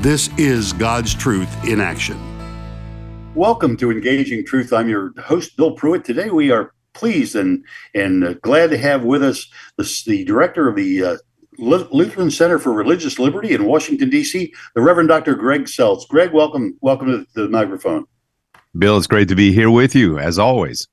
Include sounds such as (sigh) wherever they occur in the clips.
This is God's Truth in Action. Welcome to Engaging Truth. I'm your host, Bill Prewitt. Today we are pleased and, and uh, glad to have with us the, the director of the uh, Lutheran Center for Religious Liberty in Washington, D.C., the Reverend Dr. Greg Seltz. Greg, welcome, welcome to the microphone. Bill, it's great to be here with you, as always.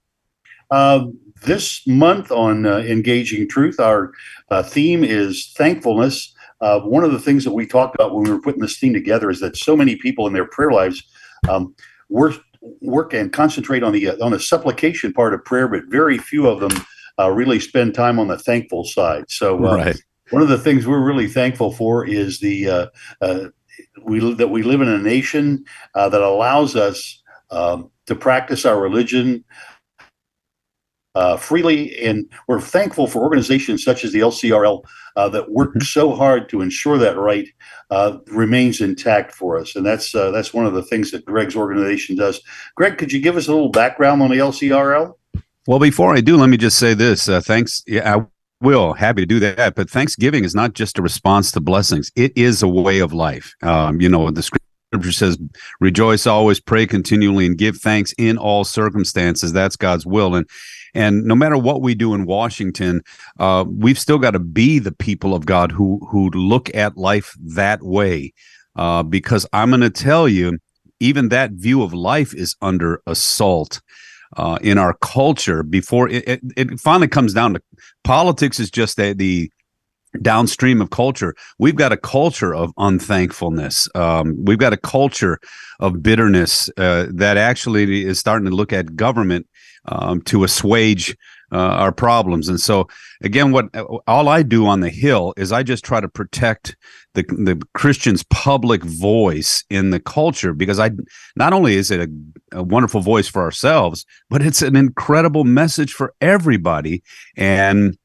Uh, this month on uh, Engaging Truth, our uh, theme is thankfulness uh, one of the things that we talked about when we were putting this team together is that so many people in their prayer lives um, work work and concentrate on the uh, on the supplication part of prayer, but very few of them uh, really spend time on the thankful side. So, uh, right. one of the things we're really thankful for is the uh, uh, we that we live in a nation that allows us um, to practice our religion uh, freely. And we're thankful for organizations such as the LCRL uh, that work mm-hmm. so hard to ensure that right uh, remains intact for us. And that's uh, that's one of the things that Greg's organization does. Greg, could you give us a little background on the LCRL? Well, before I do, let me just say this. Uh, thanks. Yeah, I will. Happy to do that. But Thanksgiving is not just a response to blessings, it is a way of life. Um, you know, the scripture says, rejoice always, pray continually, and give thanks in all circumstances. That's God's will. And and no matter what we do in Washington, uh, we've still got to be the people of God who who look at life that way. Uh, because I'm going to tell you, even that view of life is under assault. Uh, in our culture, before it, it, it, finally comes down to politics, is just a, the downstream of culture. We've got a culture of unthankfulness. Um, we've got a culture of bitterness uh, that actually is starting to look at government um, to assuage uh, our problems. And so, again, what all I do on the Hill is I just try to protect the the Christian's public voice in the culture because I not only is it a, a wonderful voice for ourselves, but it's an incredible message for everybody. And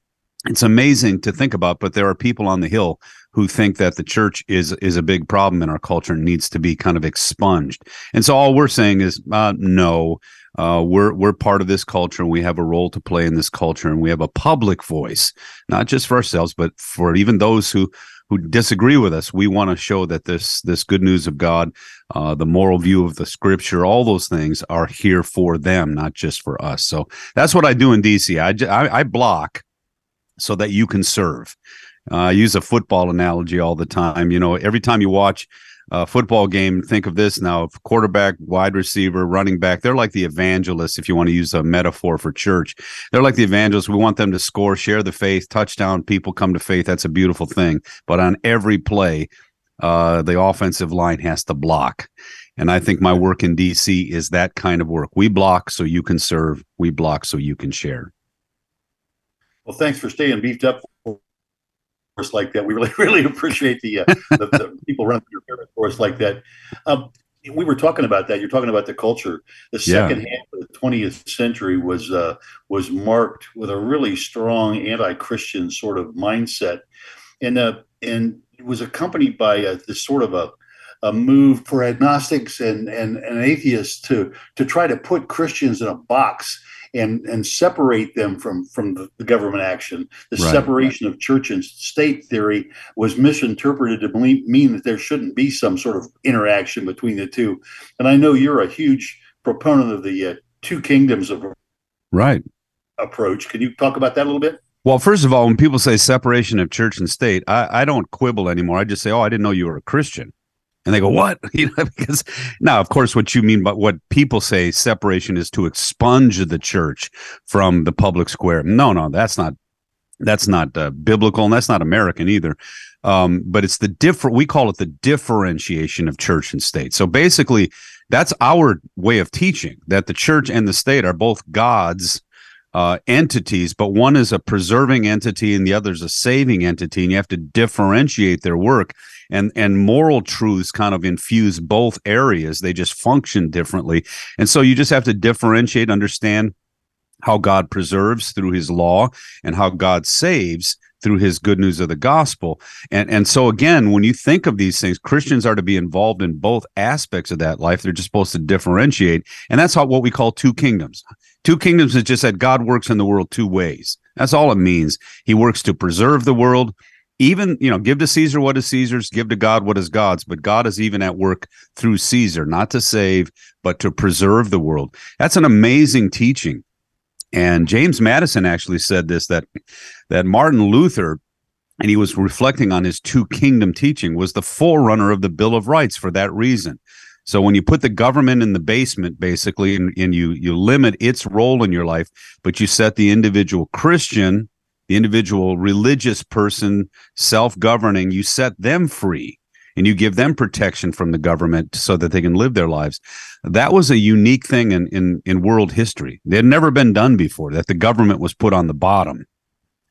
it's amazing to think about, but there are people on the Hill who think that the church is is a big problem in our culture and needs to be kind of expunged. And so all we're saying is uh, no, uh, we're we're part of this culture and we have a role to play in this culture and we have a public voice, not just for ourselves, but for even those who who disagree with us. We want to show that this this good news of God, uh, the moral view of the Scripture, all those things are here for them, not just for us. So that's what I do in DC. I I, I block so that you can serve. Uh, I use a football analogy all the time. You know, every time you watch a football game, think of this now quarterback, wide receiver, running back. They're like the evangelists, if you want to use a metaphor for church. They're like the evangelists. We want them to score, share the faith, touchdown, people come to faith. That's a beautiful thing. But on every play, uh, the offensive line has to block. And I think my work in DC is that kind of work. We block so you can serve, we block so you can share. Well, thanks for staying beefed up for us like that. We really, (laughs) really appreciate the, uh, the, the, people running your service for us like that. Um, we were talking about that. You're talking about the culture. The second yeah. half of the 20th century was uh, was marked with a really strong anti-Christian sort of mindset, and uh, and it was accompanied by uh, this sort of a a move for agnostics and, and, and atheists to to try to put Christians in a box and and separate them from from the, the government action. The right. separation of church and state theory was misinterpreted to mean that there shouldn't be some sort of interaction between the two. And I know you're a huge proponent of the uh, two kingdoms of right approach. Can you talk about that a little bit? Well, first of all, when people say separation of church and state, I, I don't quibble anymore. I just say, "Oh, I didn't know you were a Christian." And they go, what? (laughs) You know, because now, of course, what you mean by what people say separation is to expunge the church from the public square. No, no, that's not that's not uh, biblical and that's not American either. Um, but it's the different. We call it the differentiation of church and state. So basically, that's our way of teaching that the church and the state are both God's uh, entities, but one is a preserving entity and the other is a saving entity, and you have to differentiate their work. And and moral truths kind of infuse both areas. They just function differently. And so you just have to differentiate understand how god preserves through his law and how god saves through his good news of the gospel. And and so again when you think of these things christians are to be involved in both aspects of that life. They're just supposed to differentiate. And that's how what we call two kingdoms. Two kingdoms is just that god works in the world two ways. That's all it means. He works to preserve the world even you know give to caesar what is caesar's give to god what is god's. But god is even at work through caesar not to save but to preserve the world. That's an amazing teaching. And James Madison actually said this that that Martin Luther and he was reflecting on his two kingdom teaching was the forerunner of the Bill of Rights for that reason. So when you put the government in the basement, basically, and, and you you limit its role in your life, but you set the individual Christian, the individual religious person, self-governing, you set them free and you give them protection from the government so that they can live their lives. That was a unique thing in, in, in world history. It had never been done before, that the government was put on the bottom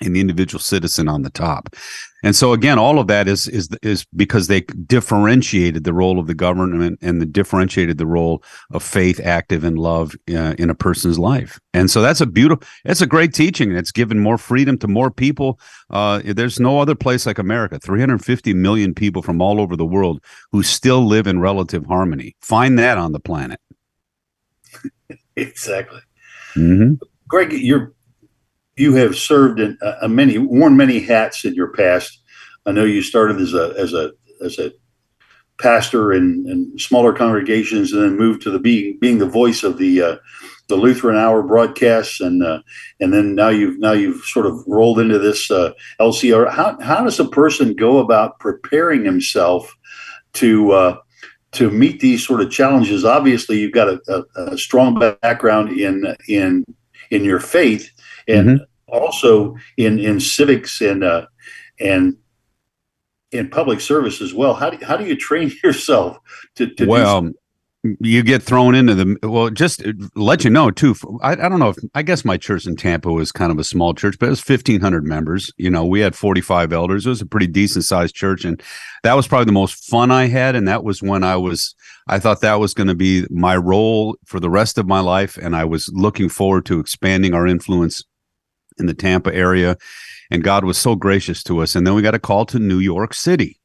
and the individual citizen on the top. And so again, all of that is is is because they differentiated the role of the government and the differentiated the role of faith, active and love uh, in a person's life. And so that's a beautiful, it's a great teaching. And it's given more freedom to more people. Uh, there's no other place like America. 350 million people from all over the world who still live in relative harmony. Find that on the planet. (laughs) exactly. Mm-hmm. Greg, you're you have served in a, a many worn many hats in your past. I know you started as a as a as a pastor in, in smaller congregations, and then moved to the being being the voice of the uh, the Lutheran Hour broadcasts, and uh, and then now you've now you've sort of rolled into this uh, LCR. How how does a person go about preparing himself to uh, to meet these sort of challenges? Obviously, you've got a, a, a strong background in in in your faith, and mm-hmm. also in in civics and uh, and in public service as well. How do how do you train (laughs) yourself to, to well? You get thrown into the well just uh, let you know too I, I don't know if i guess my church in tampa was kind of a small church but it was 1500 members you know we had 45 elders it was a pretty decent sized church and that was probably the most fun i had and that was when i was i thought that was going to be my role for the rest of my life and i was looking forward to expanding our influence in the Tampa area. And God was so gracious to us. And then we got a call to New York City.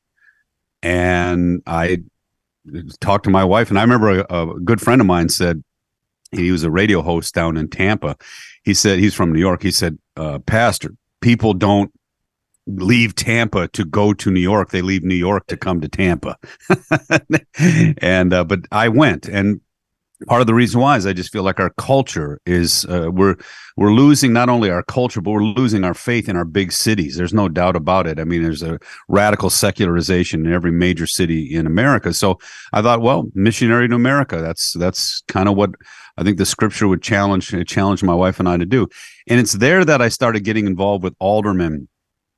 And I talked to my wife, and I remember a, a good friend of mine said, he was a radio host down in Tampa. He said, he's from New York. He said, uh, Pastor, people don't leave Tampa to go to New York. They leave New York to come to Tampa. (laughs) and, uh, but I went and part of the reason why is I just feel like our culture is uh, we're we're losing not only our culture but we're losing our faith in our big cities. There's no doubt about it. I mean, there's a radical secularization in every major city in America. So I thought, well, missionary to America. That's that's kind of what I think the scripture would challenge challenge my wife and I to do. And it's there that I started getting involved with aldermen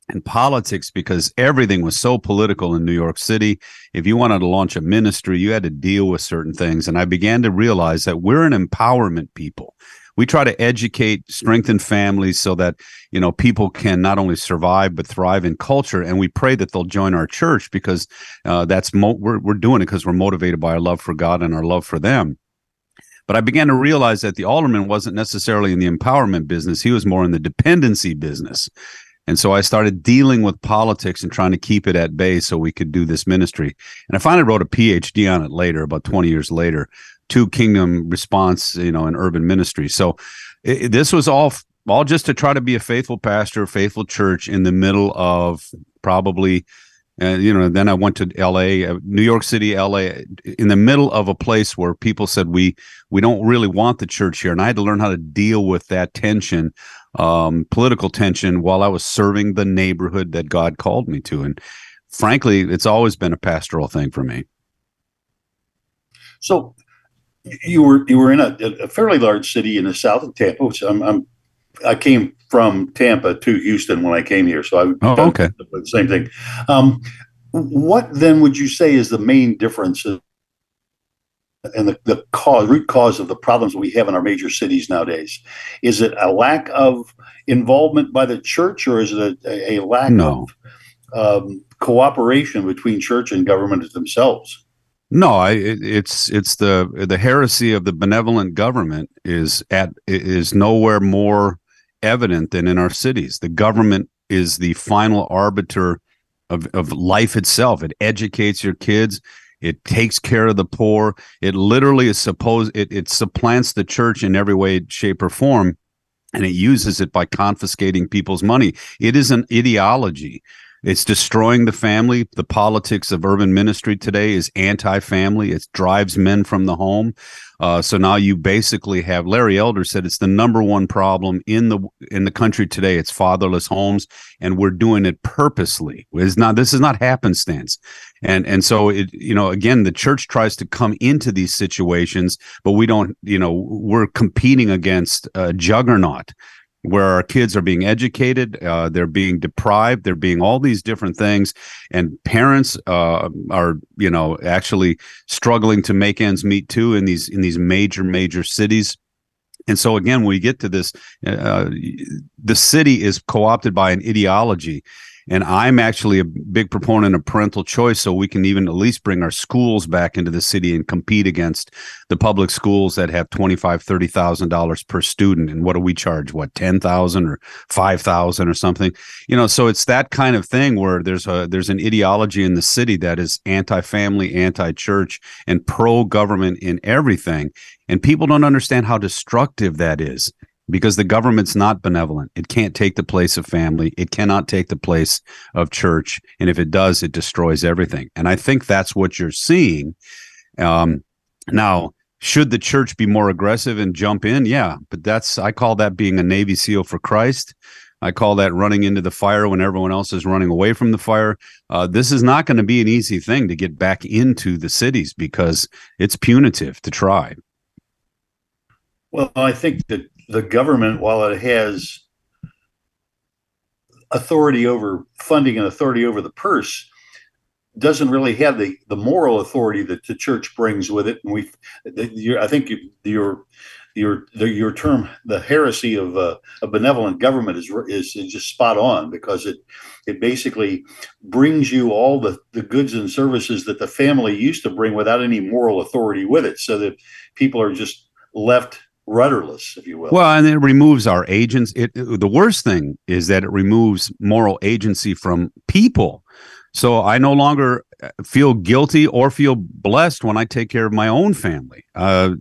and politics because everything was so political in New York City. If you wanted to launch a ministry, you had to deal with certain things. And I began to realize that we're an empowerment people. We try to educate, strengthen families so that, you know, people can not only survive, but thrive in culture. And we pray that they'll join our church because uh, that's, mo- we're, we're doing it because we're motivated by our love for God and our love for them. But I began to realize that the alderman wasn't necessarily in the empowerment business. He was more in the dependency business. And so I started dealing with politics and trying to keep it at bay so we could do this ministry. And I finally wrote a PhD on it later, about 20 years later, two kingdom response, you know, in urban ministry. So it, this was all all just to try to be a faithful pastor, faithful church in the middle of probably and you know then i went to la uh, new york city la in the middle of a place where people said we we don't really want the church here and i had to learn how to deal with that tension um, political tension while I was serving the neighborhood that God called me to. And frankly, it's always been a pastoral thing for me. So you were you were in a, a fairly large city in the south of Tampa, which I'm, I'm i came from Tampa to Houston when I came here, so I oh, okay the same thing. Um, what then would you say is the main difference and the, the cause root cause of the problems we have in our major cities nowadays is it a lack of involvement by the church or is it a, a lack no. of um, cooperation between church and government themselves. No, I, it's it's the the heresy of the benevolent government is at is nowhere more evident than in our cities. The government is the final arbiter of, of life itself. It educates your kids. It takes care of the poor. It literally is supposed it, it supplants the church in every way, shape, or form, and it uses it by confiscating people's money. It is an ideology. It's destroying the family. The politics of urban ministry today is anti-family. It drives men from the home. Uh, so now you basically have Larry Elder said it's the number one problem in the in the country today. It's fatherless homes, and we're doing it purposely. It's not this is not happenstance, and and so it you know again the church tries to come into these situations, but we don't you know we're competing against a juggernaut where our kids are being educated, uh, they're being deprived, they're being all these different things, and parents uh, are, you know, actually struggling to make ends meet too in these in these major major cities. And so again, when we get to this, uh, the city is co-opted by an ideology and I'm actually a big proponent of parental choice, so we can even at least bring our schools back into the city and compete against the public schools that have twenty five, thirty thousand dollars per student. And what do we charge? What ten thousand or five thousand or something? You know, so it's that kind of thing where there's a there's an ideology in the city that is anti-family, anti-church, and pro-government in everything. And people don't understand how destructive that is because the government's not benevolent. It can't take the place of family. It cannot take the place of church. And if it does, it destroys everything. And I think that's what you're seeing. Um, now, should the church be more aggressive and jump in? Yeah, but that's, I call that being a Navy SEAL for Christ. I call that running into the fire when everyone else is running away from the fire. Uh, this is not going to be an easy thing to get back into the cities because it's punitive to try. Well, I think that the government, while it has authority over funding and authority over the purse, doesn't really have the, the moral authority that the church brings with it. And we, I think your your your term, the heresy of uh, a benevolent government, is, is is just spot on because it it basically brings you all the the goods and services that the family used to bring without any moral authority with it, so that people are just left rudderless, if you will. Well, and it removes our agents. It, it, the worst thing is that it removes moral agency from people. So I no longer uh, feel guilty or feel blessed when I take care of my own family. Uh,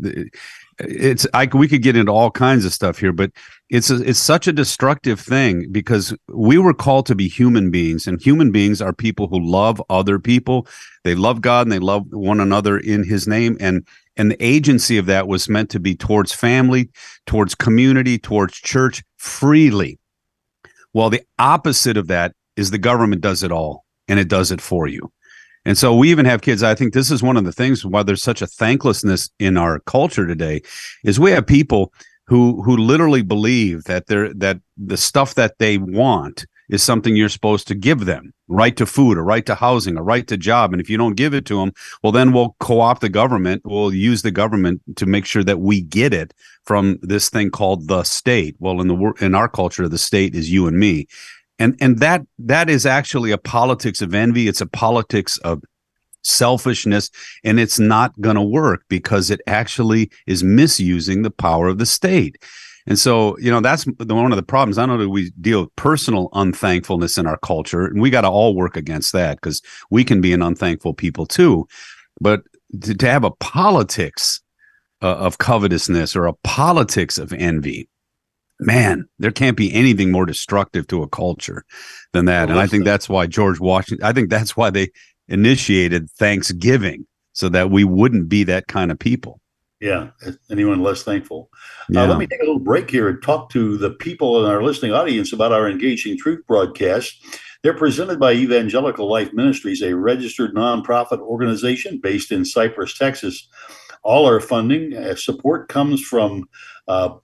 it's I we could get into all kinds of stuff here, but it's a, it's such a destructive thing because we were called to be human beings, and human beings are people who love other people. They love God and they love one another in His name, and and the agency of that was meant to be towards family, towards community, towards church freely. Well, the opposite of that is the government does it all and it does it for you. And so we even have kids. I think this is one of the things why there's such a thanklessness in our culture today is we have people who who literally believe that they're that the stuff that they want is something you're supposed to give them right to food, a right to housing, a right to job. And if you don't give it to them, well, then we'll co opt the government. We'll use the government to make sure that we get it from this thing called the state. Well, in the in our culture, the state is you and me. And, and that that is actually a politics of envy. It's a politics of selfishness and it's not going to work because it actually is misusing the power of the state and so, you know, that's the, one of the problems. I know that we deal with personal unthankfulness in our culture, and we got to all work against that because we can be an unthankful people too. But to, to have a politics uh, of covetousness or a politics of envy, man, there can't be anything more destructive to a culture than that. and I think that's why George Washington, I think that's why they initiated Thanksgiving so that we wouldn't be that kind of people. Yeah, anyone less thankful. Yeah. Uh, let me take a little break here and talk to the people in our listening audience about our Engaging Truth broadcast. They're presented by Evangelical Life Ministries, a registered nonprofit organization based in Cypress, Texas. All our funding uh, support comes from uh,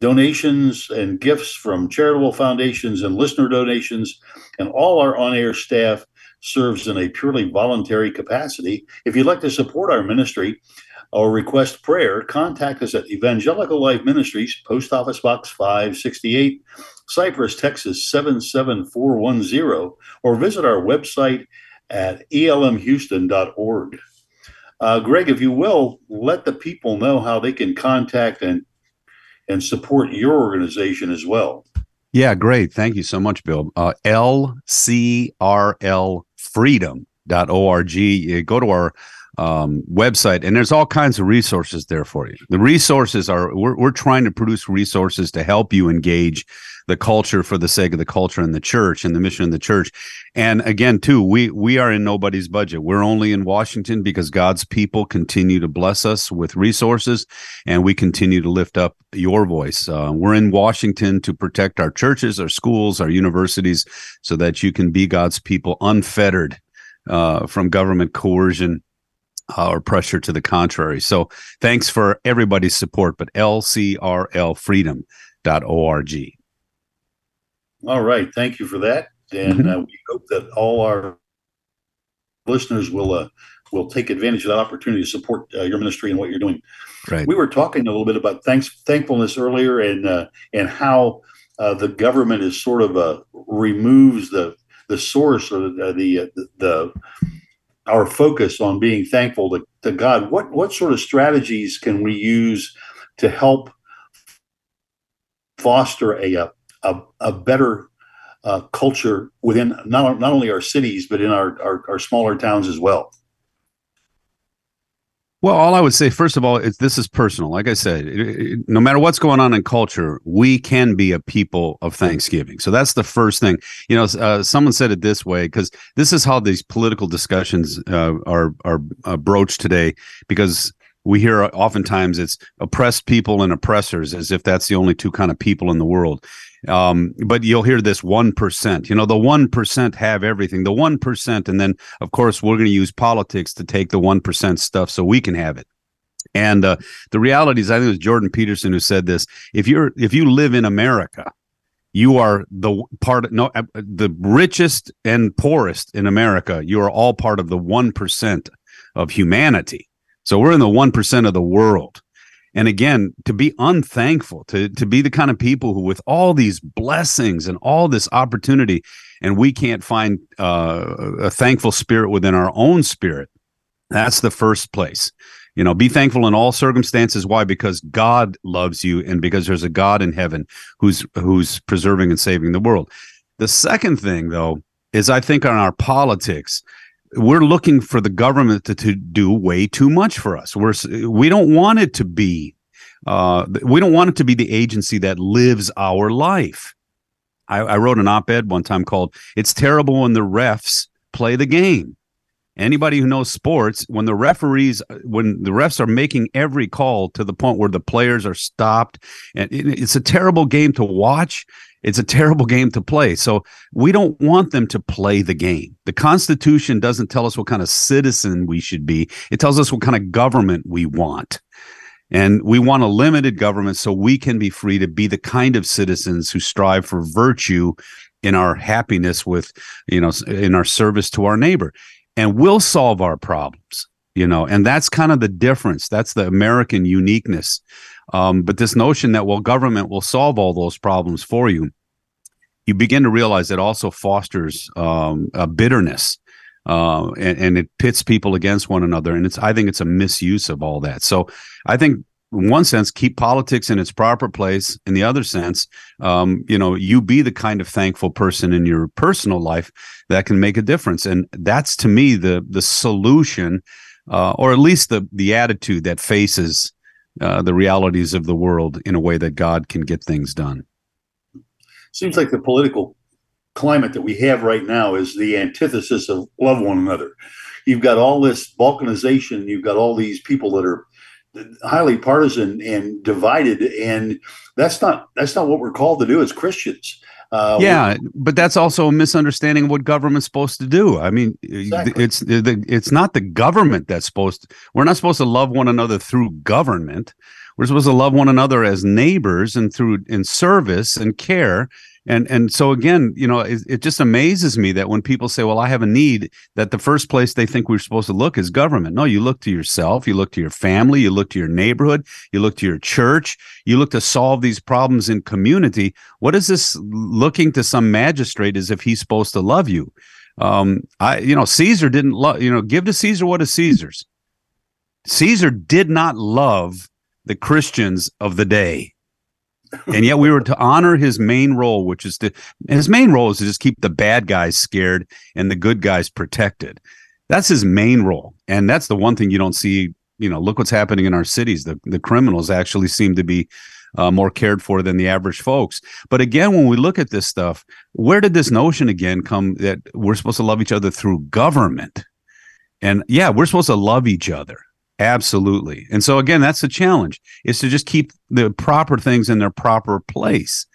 donations and gifts from charitable foundations and listener donations, and all our on air staff serves in a purely voluntary capacity. If you'd like to support our ministry, or request prayer, contact us at Evangelical Life Ministries, Post Office Box 568, Cypress, Texas 77410, or visit our website at elmhouston.org. Uh, Greg, if you will, let the people know how they can contact and and support your organization as well. Yeah, great. Thank you so much, Bill. Uh, LCRLfreedom.org. Go to our um, website, and there's all kinds of resources there for you. The resources are we're, we're trying to produce resources to help you engage the culture for the sake of the culture and the church and the mission of the church. And again, too, we we are in nobody's budget. We're only in Washington because God's people continue to bless us with resources, and we continue to lift up your voice. Uh, we're in Washington to protect our churches, our schools, our universities, so that you can be God's people unfettered uh, from government coercion uh, or pressure to the contrary. So thanks for everybody's support, but lcrlfreedom.org. All right. Thank you for that. And mm-hmm. uh, we hope that all our listeners will uh, will take advantage of that opportunity to support uh, your ministry and what you're doing. Right. We were talking a little bit about thanks thankfulness earlier and uh, and how uh, the government is sort of uh, removes the the source or the the, the our focus on being thankful to, to God, what what sort of strategies can we use to help foster a a, a better uh, culture within not, not only our cities but in our, our, our smaller towns as well? Well, all I would say, first of all, is this is personal. Like I said, it, it, no matter what's going on in culture, we can be a people of Thanksgiving. So that's the first thing. You know, uh, someone said it this way because this is how these political discussions uh, are are uh, broached today. Because we hear oftentimes it's oppressed people and oppressors, as if that's the only two kind of people in the world. Um, but you'll hear this 1%. You know, the 1% have everything, the 1%. And then, of course, we're going to use politics to take the 1% stuff so we can have it. And uh, the reality is, I think it was Jordan Peterson who said this. If you're if you live in America, you are the part no uh, the richest and poorest in America. You are all part of the one percent of humanity. So we're in the one percent of the world. And again, to be unthankful, to, to be the kind of people who, with all these blessings and all this opportunity, and we can't find uh, a thankful spirit within our own spirit, that's the first place. You know, be thankful in all circumstances. Why? Because God loves you, and because there's a God in heaven who's who's preserving and saving the world. The second thing, though, is I think on our politics, we're looking for the government to, to do way too much for us. We're we don't want it to be uh, we don't want it to be the agency that lives our life. I, I wrote an op-ed one time called "It's terrible when the refs play the game." Anybody who knows sports, when the referees, uh, when the refs are making every call to the point where the players are stopped, and it's a terrible game to watch it's a terrible game to play. So we don't want them to play the game. The Constitution doesn't tell us what kind of citizen we should be, it tells us what kind of government we want. And we want a limited government so we can be free to be the kind of citizens who strive for virtue in our happiness with, you know, in our service to our neighbor. And we'll solve our problems, you know, and that's kind of the difference. That's the American uniqueness um, but this notion that, well, government will solve all those problems for you, you begin to realize it also fosters um, a bitterness. Uh, and, and, it pits people against one another. And it's, I think it's a misuse of all that. So I think in one sense, keep politics in its proper place. In the other sense, um, you know, you be the kind of thankful person in your personal life that can make a difference. And that's to me the the solution, uh, or at least the the attitude that faces uh, the realities of the world in a way that God can get things done. Seems like the political climate that we have right now is the antithesis of love one another. You've got all this balkanization, you've got all these people that are highly partisan and divided and that's not that's not what we're called to do as Christians. Uh, yeah, but that's also a misunderstanding of what government's supposed to do. I mean, exactly. it's the, it's not the government that's supposed. To, we're not supposed to love one another through government. We're supposed to love one another as neighbors and through in service and care and and so again you know it, it, just amazes me that when people say well i have a need that the first place they think we're supposed to look is government no you look to yourself you look to your family you look to your neighborhood you look to your church you look to solve these problems in community what is this looking to some magistrate as if he's supposed to love you Um, I, you know, Caesar didn't love, you know, give to Caesar what is Caesar's. Caesar did not love the Christians of the day. And yet we were to honor his main role, which is to his main role is to just keep the bad guys scared and the good guys protected. That's his main role. And that's the one thing you don't see, you know, look what's happening in our cities. The the criminals actually seem to be uh, more cared for than the average folks. But again, when we look at this stuff, where did this notion again come that we're supposed to love each other through government? And yeah, we're supposed to love each other. Absolutely. And so again, that's the challenge is to just keep the proper things in their proper place.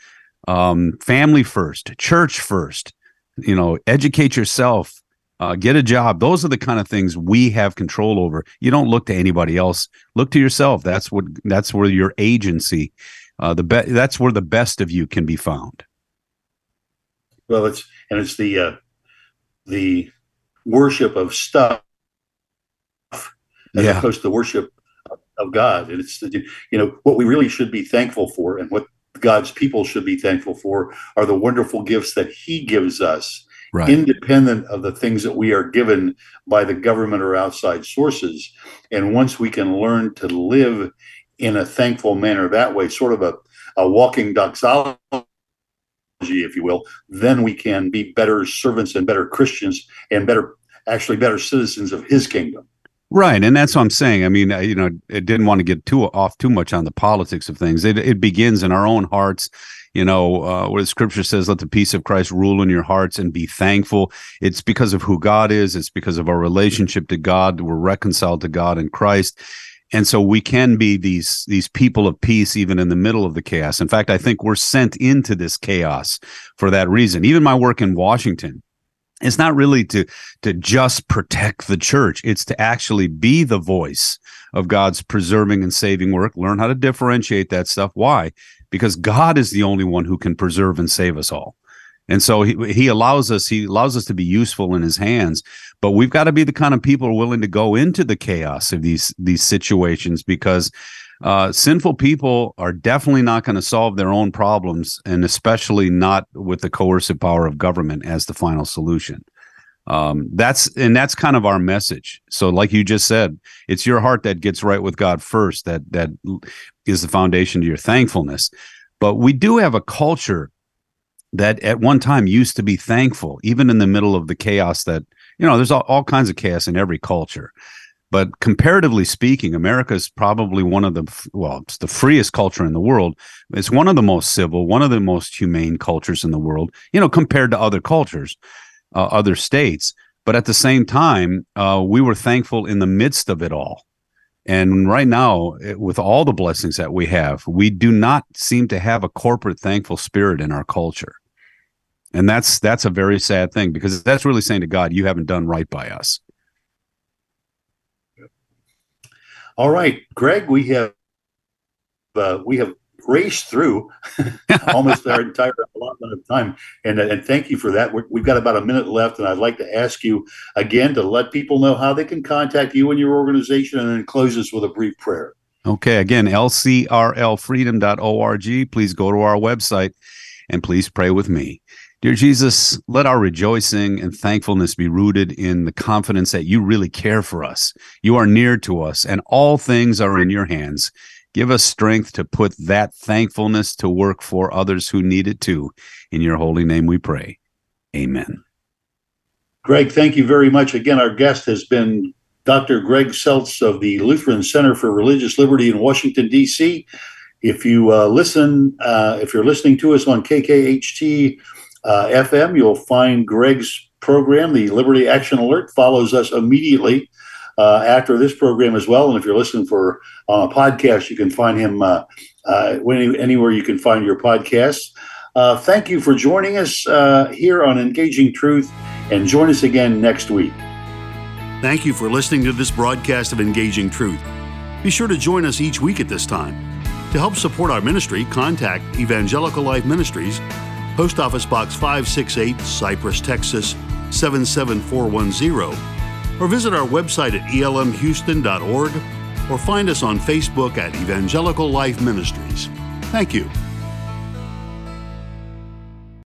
Um, family first, church first, you know, educate yourself, uh, get a job. Those are the kind of things we have control over. You don't look to anybody else. Look to yourself. That's what. That's where your agency. Uh, the be- That's where the best of you can be found. Well, it's and it's the uh, the worship of stuff as yeah. opposed to the worship of God. And it's you know what we really should be thankful for, and what God's people should be thankful for are the wonderful gifts that He gives us right. independent of the things that we are given by the government or outside sources. And once we can learn to live in a thankful manner that way, sort of a, a walking doxology, if you will, then we can be better servants and better Christians and better, actually, better citizens of His kingdom. Right, and that's what I'm saying. I mean, you know, it didn't want to get too off too much on the politics of things. It it begins in our own hearts you know uh, what the scripture says let the peace of christ rule in your hearts and be thankful. It's because of who god is. It's because of our relationship to god. We're reconciled to god in christ. And so we can be these these people of peace even in the middle of the chaos. In fact i think we're sent into this chaos for that reason. Even my work in washington it's not really to to just protect the church. It's to actually be the voice of god's preserving and saving work. Learn how to differentiate that stuff. Why? Because God is the only one who can preserve and save us all. And so he, he allows us he allows us to be useful in his hands, but we've got to be the kind of people willing to go into the chaos of these these situations because uh, sinful people are definitely not going to solve their own problems, and especially not with the coercive power of government as the final solution. Um, that's and that's kind of our message. So like you just said it's your heart that gets right with god first that that is the foundation to your thankfulness. But we do have a culture that at one time used to be thankful even in the middle of the chaos that you know there's all, all kinds of chaos in every culture but comparatively speaking america is probably one of the well it's the freest culture in the world it's one of the most civil one of the most humane cultures in the world you know compared to other cultures uh, other states. But at the same time, uh, we were thankful in the midst of it all. And right now, with all the blessings that we have, we do not seem to have a corporate thankful spirit in our culture. And that's that's a very sad thing because that's really saying to God, you haven't done right by us. All right, Greg, we have uh, we have raced through (laughs) almost our entire allotment of time. And, and thank you for that. we have got about a minute left, and I'd like to ask you again to let people know how they can contact you and your organization, and then close us with a brief prayer. Okay. Again, lcrlfreedom.org. Please go to our website and please pray with me. Dear Jesus, let our rejoicing and thankfulness be rooted in the confidence that you really care for us. You are near to us, and all things are in your hands. Give us strength to put that thankfulness to work for others who need it too. In your holy name we pray. Amen. Greg, thank you very much. Again, our guest has been Dr. Greg Seltz of the Lutheran Center for Religious Liberty in Washington, D.C. If you uh, listen, uh, if you're listening to us on KKHT uh, FM, you'll find Greg's program, the Liberty Action Alert, follows us immediately uh, after this program as well. And if you're listening for uh, a podcast, you can find him uh, uh anywhere you can find your podcasts. Uh, thank you for joining us here on Engaging Truth, and join us again next week. Thank you for listening to this broadcast of Engaging Truth. Be sure to join us each week at this time. To help support our ministry, contact Evangelical Life Ministries, Post Office Box 568, Cypress, Texas 77410 or visit our website at elmhouston.org or find us on Facebook at Evangelical Life Ministries. Thank you.